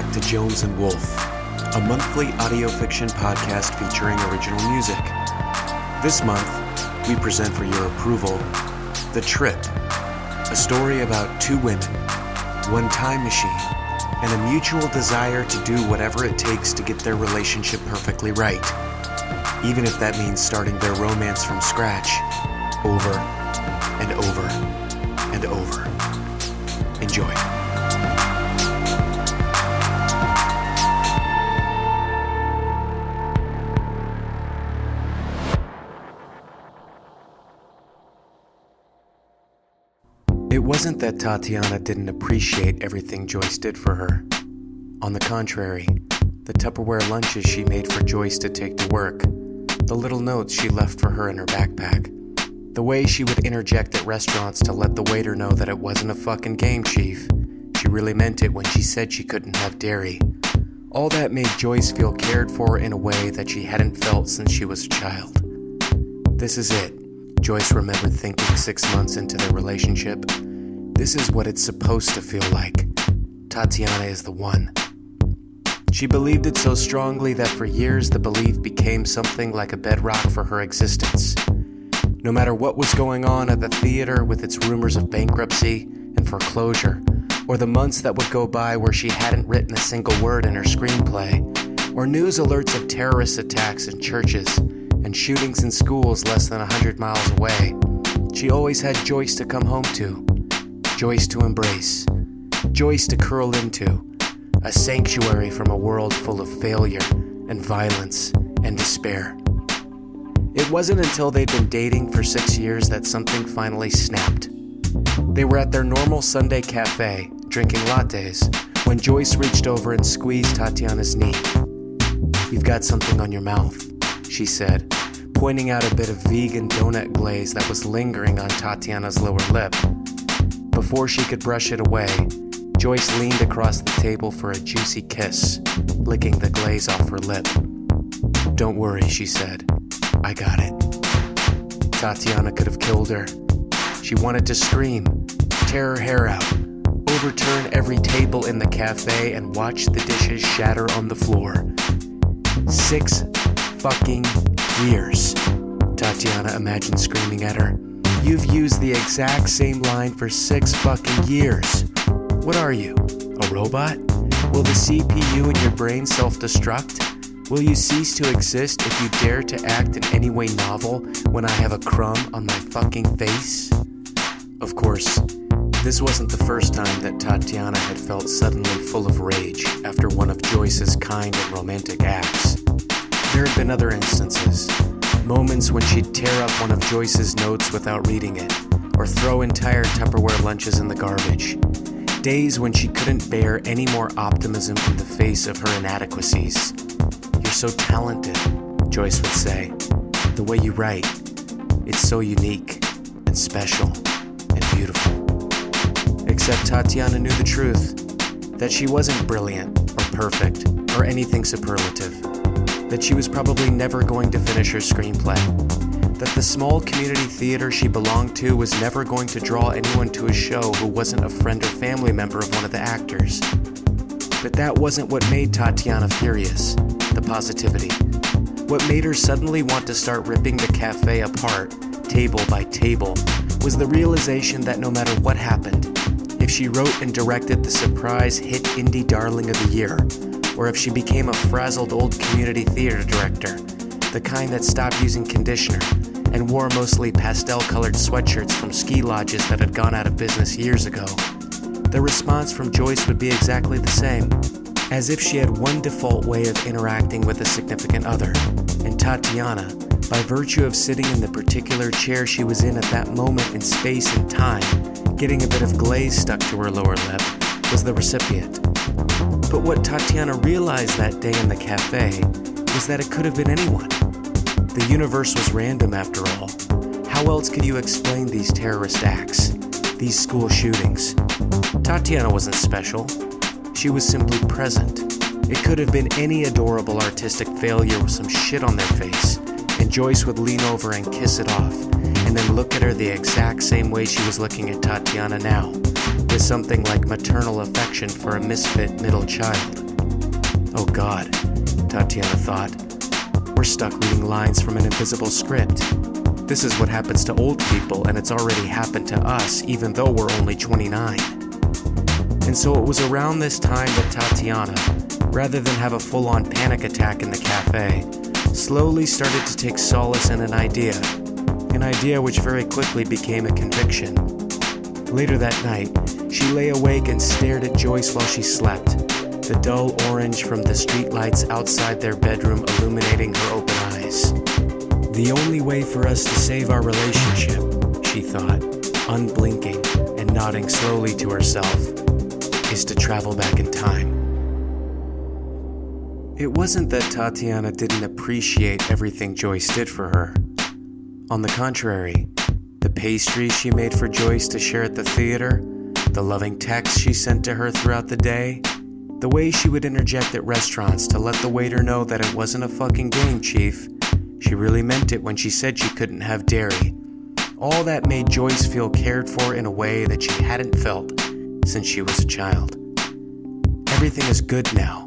back to Jones and Wolf, a monthly audio fiction podcast featuring original music. This month, we present for your approval The Trip, a story about two women, one time machine, and a mutual desire to do whatever it takes to get their relationship perfectly right, even if that means starting their romance from scratch over and over and over. Enjoy. Wasn't that Tatiana didn't appreciate everything Joyce did for her. On the contrary, the Tupperware lunches she made for Joyce to take to work, the little notes she left for her in her backpack, the way she would interject at restaurants to let the waiter know that it wasn't a fucking game, Chief. She really meant it when she said she couldn't have dairy. All that made Joyce feel cared for in a way that she hadn't felt since she was a child. This is it, Joyce remembered thinking six months into their relationship. This is what it's supposed to feel like. Tatiana is the one. She believed it so strongly that for years the belief became something like a bedrock for her existence. No matter what was going on at the theater with its rumors of bankruptcy and foreclosure, or the months that would go by where she hadn't written a single word in her screenplay, or news alerts of terrorist attacks in churches and shootings in schools less than a hundred miles away, she always had Joyce to come home to, Joyce to embrace, Joyce to curl into, a sanctuary from a world full of failure and violence and despair. It wasn't until they'd been dating for six years that something finally snapped. They were at their normal Sunday cafe, drinking lattes, when Joyce reached over and squeezed Tatiana's knee. You've got something on your mouth, she said, pointing out a bit of vegan donut glaze that was lingering on Tatiana's lower lip. Before she could brush it away, Joyce leaned across the table for a juicy kiss, licking the glaze off her lip. Don't worry, she said. I got it. Tatiana could have killed her. She wanted to scream, tear her hair out, overturn every table in the cafe, and watch the dishes shatter on the floor. Six fucking years. Tatiana imagined screaming at her. You've used the exact same line for six fucking years. What are you? A robot? Will the CPU in your brain self destruct? Will you cease to exist if you dare to act in any way novel when I have a crumb on my fucking face? Of course, this wasn't the first time that Tatiana had felt suddenly full of rage after one of Joyce's kind and romantic acts. There had been other instances, moments when she'd tear up one of Joyce's notes without reading it, or throw entire Tupperware lunches in the garbage. Days when she couldn't bear any more optimism in the face of her inadequacies. You're so talented, Joyce would say. The way you write, it's so unique and special and beautiful. Except Tatiana knew the truth that she wasn't brilliant or perfect or anything superlative. That she was probably never going to finish her screenplay. That the small community theater she belonged to was never going to draw anyone to a show who wasn't a friend or family member of one of the actors. But that wasn't what made Tatiana furious the positivity. What made her suddenly want to start ripping the cafe apart, table by table, was the realization that no matter what happened, if she wrote and directed the surprise hit indie darling of the year, or if she became a frazzled old community theater director, the kind that stopped using conditioner and wore mostly pastel colored sweatshirts from ski lodges that had gone out of business years ago, the response from Joyce would be exactly the same as if she had one default way of interacting with a significant other. And Tatiana, by virtue of sitting in the particular chair she was in at that moment in space and time, getting a bit of glaze stuck to her lower lip, was the recipient. But what Tatiana realized that day in the cafe was that it could have been anyone. The universe was random after all. How else could you explain these terrorist acts, these school shootings? Tatiana wasn't special. She was simply present. It could have been any adorable artistic failure with some shit on their face, Joyce would lean over and kiss it off, and then look at her the exact same way she was looking at Tatiana now, with something like maternal affection for a misfit middle child. Oh god, Tatiana thought. We're stuck reading lines from an invisible script. This is what happens to old people, and it's already happened to us, even though we're only 29. And so it was around this time that Tatiana, rather than have a full on panic attack in the cafe, slowly started to take solace in an idea. An idea which very quickly became a conviction. Later that night, she lay awake and stared at Joyce while she slept, the dull orange from the streetlights outside their bedroom illuminating her open eyes. The only way for us to save our relationship, she thought, unblinking and nodding slowly to herself, is to travel back in time. It wasn't that Tatiana didn't appreciate everything Joyce did for her. On the contrary, the pastries she made for Joyce to share at the theater, the loving texts she sent to her throughout the day, the way she would interject at restaurants to let the waiter know that it wasn't a fucking game, Chief. She really meant it when she said she couldn't have dairy. All that made Joyce feel cared for in a way that she hadn't felt since she was a child. Everything is good now,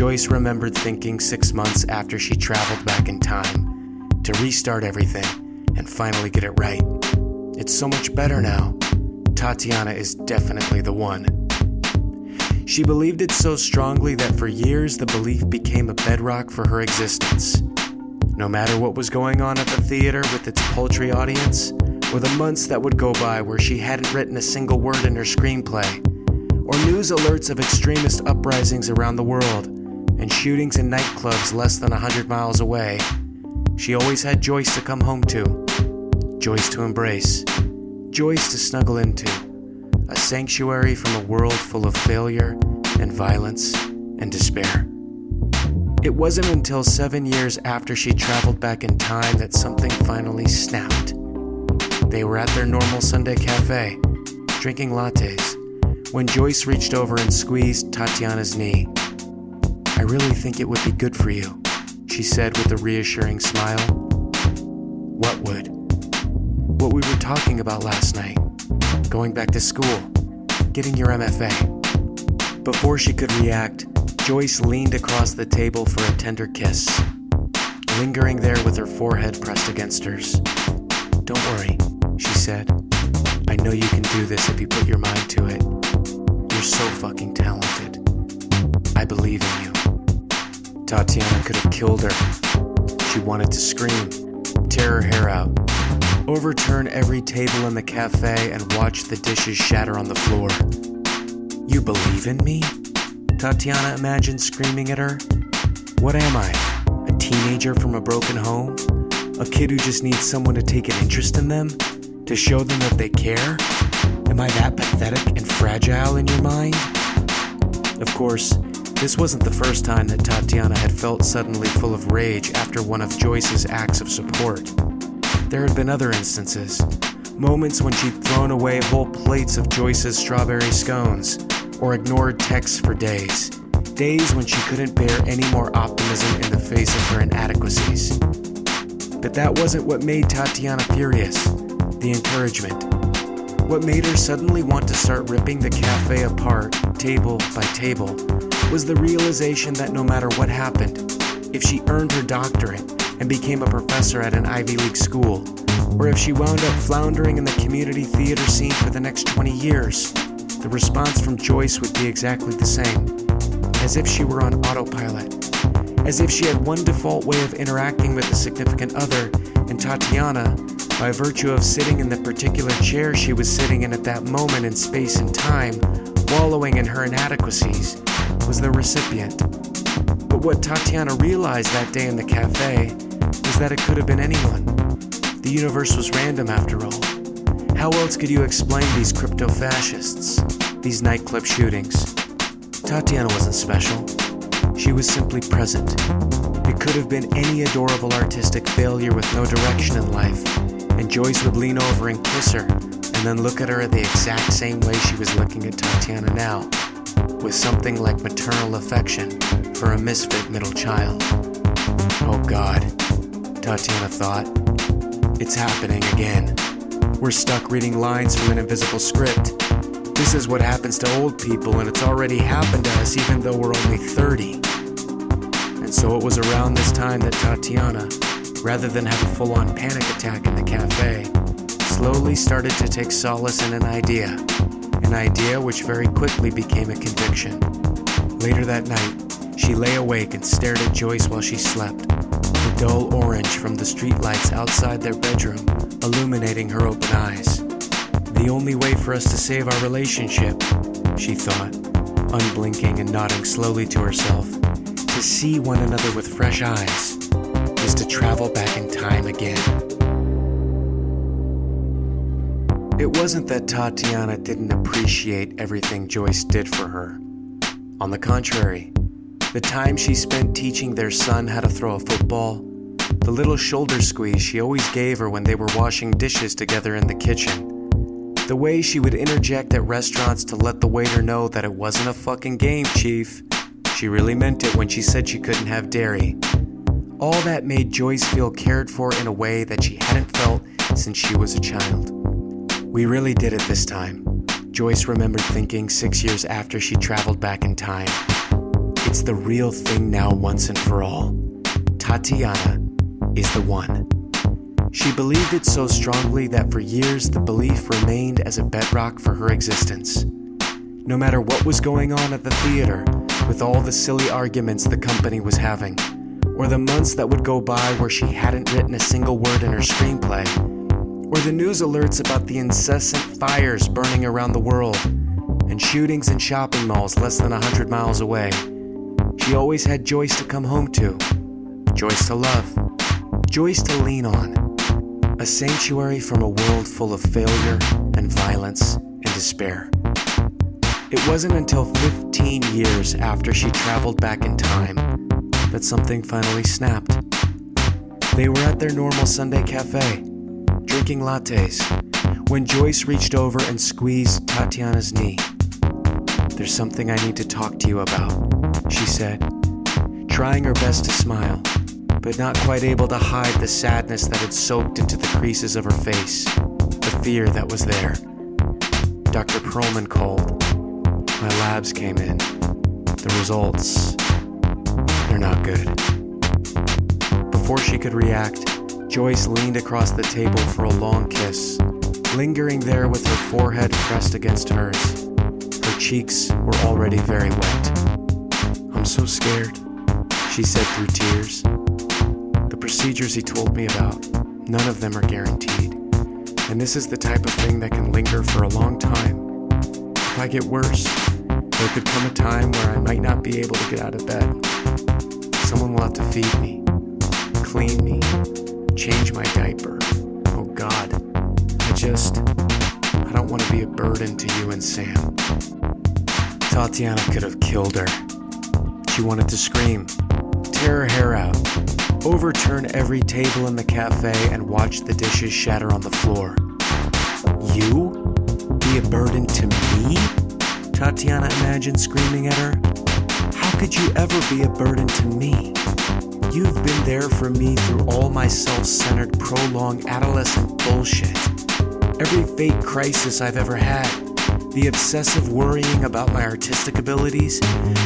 Joyce remembered thinking six months after she traveled back in time to restart everything and finally get it right. It's so much better now. Tatiana is definitely the one. She believed it so strongly that for years the belief became a bedrock for her existence. No matter what was going on at the theater with its paltry audience, or the months that would go by where she hadn't written a single word in her screenplay, or news alerts of extremist uprisings around the world, and shootings in nightclubs less than a hundred miles away, she always had Joyce to come home to, Joyce to embrace, Joyce to snuggle into, a sanctuary from a world full of failure and violence and despair. It wasn't until seven years after she traveled back in time that something finally snapped. They were at their normal Sunday cafe, drinking lattes, when Joyce reached over and squeezed Tatiana's knee. I really think it would be good for you, she said with a reassuring smile. What would? What we were talking about last night. Going back to school. Getting your MFA. Before she could react, Joyce leaned across the table for a tender kiss, lingering there with her forehead pressed against hers. Don't worry, she said. I know you can do this if you put your mind to it. You're so fucking talented. I believe in you. Tatiana could have killed her. She wanted to scream, tear her hair out, overturn every table in the cafe, and watch the dishes shatter on the floor. You believe in me? Tatiana imagined screaming at her. What am I? A teenager from a broken home? A kid who just needs someone to take an interest in them? To show them that they care? Am I that pathetic and fragile in your mind? Of course, this wasn't the first time that Tatiana had felt suddenly full of rage after one of Joyce's acts of support. There had been other instances, moments when she'd thrown away whole plates of Joyce's strawberry scones, or ignored texts for days. Days when she couldn't bear any more optimism in the face of her inadequacies. But that wasn't what made Tatiana furious the encouragement. What made her suddenly want to start ripping the cafe apart, table by table, was the realization that no matter what happened, if she earned her doctorate and became a professor at an Ivy League school, or if she wound up floundering in the community theater scene for the next 20 years, the response from Joyce would be exactly the same, as if she were on autopilot, as if she had one default way of interacting with a significant other, and Tatiana, by virtue of sitting in the particular chair she was sitting in at that moment in space and time, wallowing in her inadequacies, was the recipient. But what Tatiana realized that day in the cafe was that it could have been anyone. The universe was random after all. How else could you explain these crypto fascists, these nightclub shootings? Tatiana wasn't special. She was simply present. It could have been any adorable artistic failure with no direction in life, and Joyce would lean over and kiss her, and then look at her the exact same way she was looking at Tatiana now with something like maternal affection for a misfit middle child. Oh God, Tatiana thought. It's happening again. We're stuck reading lines from an invisible script. This is what happens to old people, and it's already happened to us even though we're only 30. And so it was around this time that Tatiana, rather than have a full on panic attack in the cafe, slowly started to take solace in an idea. An idea which very quickly became a conviction. Later that night, she lay awake and stared at Joyce while she slept, the dull orange from the streetlights outside their bedroom illuminating her open eyes. The only way for us to save our relationship, she thought, unblinking and nodding slowly to herself, to see one another with fresh eyes, is to travel back in time again. It wasn't that Tatiana didn't appreciate everything Joyce did for her. On the contrary, the time she spent teaching their son how to throw a football, the little shoulder squeeze she always gave her when they were washing dishes together in the kitchen, the way she would interject at restaurants to let the waiter know that it wasn't a fucking game, Chief. She really meant it when she said she couldn't have dairy. All that made Joyce feel cared for in a way that she hadn't felt since she was a child. We really did it this time, Joyce remembered thinking six years after she traveled back in time. It's the real thing now, once and for all. Tatiana is the one. She believed it so strongly that for years the belief remained as a bedrock for her existence. No matter what was going on at the theater, with all the silly arguments the company was having, or the months that would go by where she hadn't written a single word in her screenplay, or the news alerts about the incessant fires burning around the world, and shootings in shopping malls less than a hundred miles away, she always had Joyce to come home to, Joyce to love, Joyce to lean on. A sanctuary from a world full of failure and violence and despair. It wasn't until 15 years after she traveled back in time that something finally snapped. They were at their normal Sunday cafe, drinking lattes, when Joyce reached over and squeezed Tatiana's knee. There's something I need to talk to you about, she said, trying her best to smile but not quite able to hide the sadness that had soaked into the creases of her face, the fear that was there. Dr. Perlman called. My labs came in. The results, they're not good. Before she could react, Joyce leaned across the table for a long kiss, lingering there with her forehead pressed against hers. Her cheeks were already very wet. I'm so scared, she said through tears The procedures he told me about, none of them are guaranteed. And this is the type of thing that can linger for a long time. If I get worse, there could come a time where I might not be able to get out of bed. Someone will have to feed me, clean me, change my diaper. Oh God, I just, I don't want to be a burden to you and Sam. Tatiana could have killed her. She wanted to scream, tear her hair out, overturn every table in the cafe and watch the dishes shatter on the floor. You? Be a burden to me? Tatiana imagined screaming at her. Could you ever be a burden to me? You've been there for me through all my self centered, prolonged adolescent bullshit. Every fake crisis I've ever had the obsessive worrying about my artistic abilities,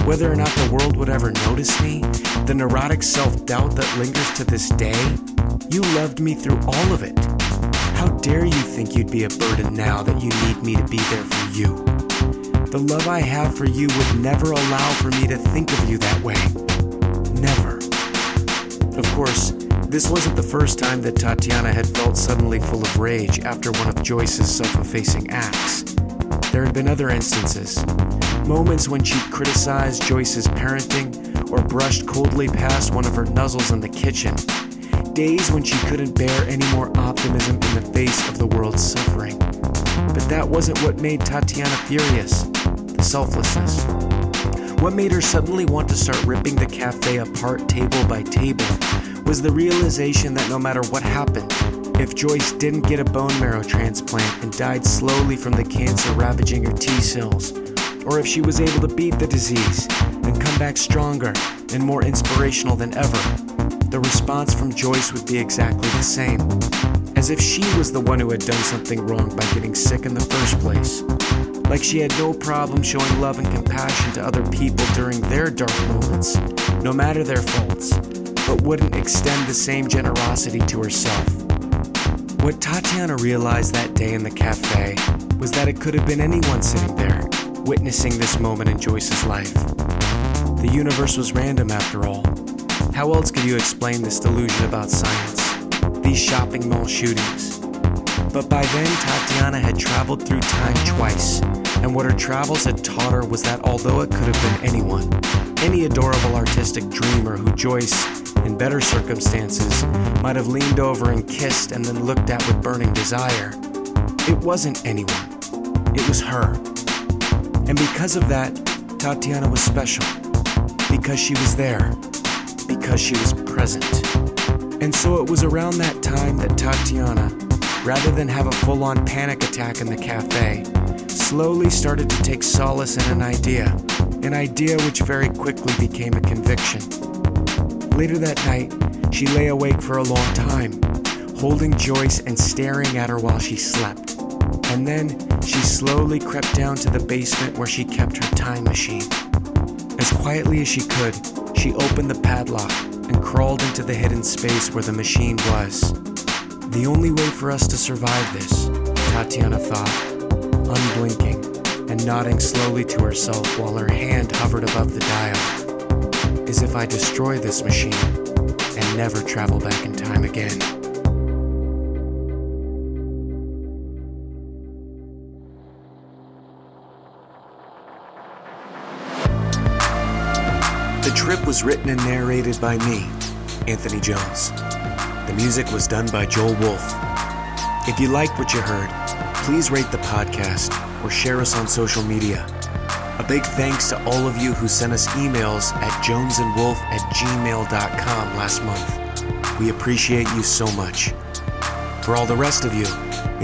whether or not the world would ever notice me, the neurotic self doubt that lingers to this day. You loved me through all of it. How dare you think you'd be a burden now that you need me to be there for you? The love I have for you would never allow for me to think of you that way. Never. Of course, this wasn't the first time that Tatiana had felt suddenly full of rage after one of Joyce's self effacing acts. There had been other instances. Moments when she'd criticized Joyce's parenting or brushed coldly past one of her nuzzles in the kitchen. Days when she couldn't bear any more optimism in the face of the world's suffering. But that wasn't what made Tatiana furious selflessness. What made her suddenly want to start ripping the cafe apart table by table was the realization that no matter what happened, if Joyce didn't get a bone marrow transplant and died slowly from the cancer ravaging her T cells, or if she was able to beat the disease and come back stronger and more inspirational than ever, the response from Joyce would be exactly the same. As if she was the one who had done something wrong by getting sick in the first place. Like she had no problem showing love and compassion to other people during their dark moments, no matter their faults, but wouldn't extend the same generosity to herself. What Tatiana realized that day in the cafe was that it could have been anyone sitting there, witnessing this moment in Joyce's life. The universe was random after all. How else could you explain this delusion about science? These shopping mall shootings. But by then, Tatiana had traveled through time twice, and what her travels had taught her was that although it could have been anyone, any adorable artistic dreamer who Joyce, in better circumstances, might have leaned over and kissed and then looked at with burning desire, it wasn't anyone. It was her. And because of that, Tatiana was special. Because she was there. Because she was present. And so it was around that time that Tatiana, rather than have a full on panic attack in the cafe, slowly started to take solace in an idea, an idea which very quickly became a conviction. Later that night, she lay awake for a long time, holding Joyce and staring at her while she slept. And then she slowly crept down to the basement where she kept her time machine. As quietly as she could, she opened the padlock and crawled into the hidden space where the machine was. The only way for us to survive this, Tatiana thought, unblinking and nodding slowly to herself while her hand hovered above the dial, is if I destroy this machine and never travel back in time again. The trip was written and narrated by me, Anthony Jones. The music was done by Joel Wolf. If you liked what you heard, please rate the podcast or share us on social media. A big thanks to all of you who sent us emails at jonesandwolf at gmail.com last month. We appreciate you so much. For all the rest of you,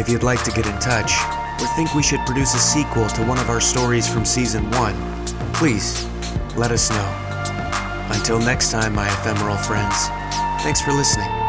if you'd like to get in touch or think we should produce a sequel to one of our stories from season one, please let us know. Until next time, my ephemeral friends, thanks for listening.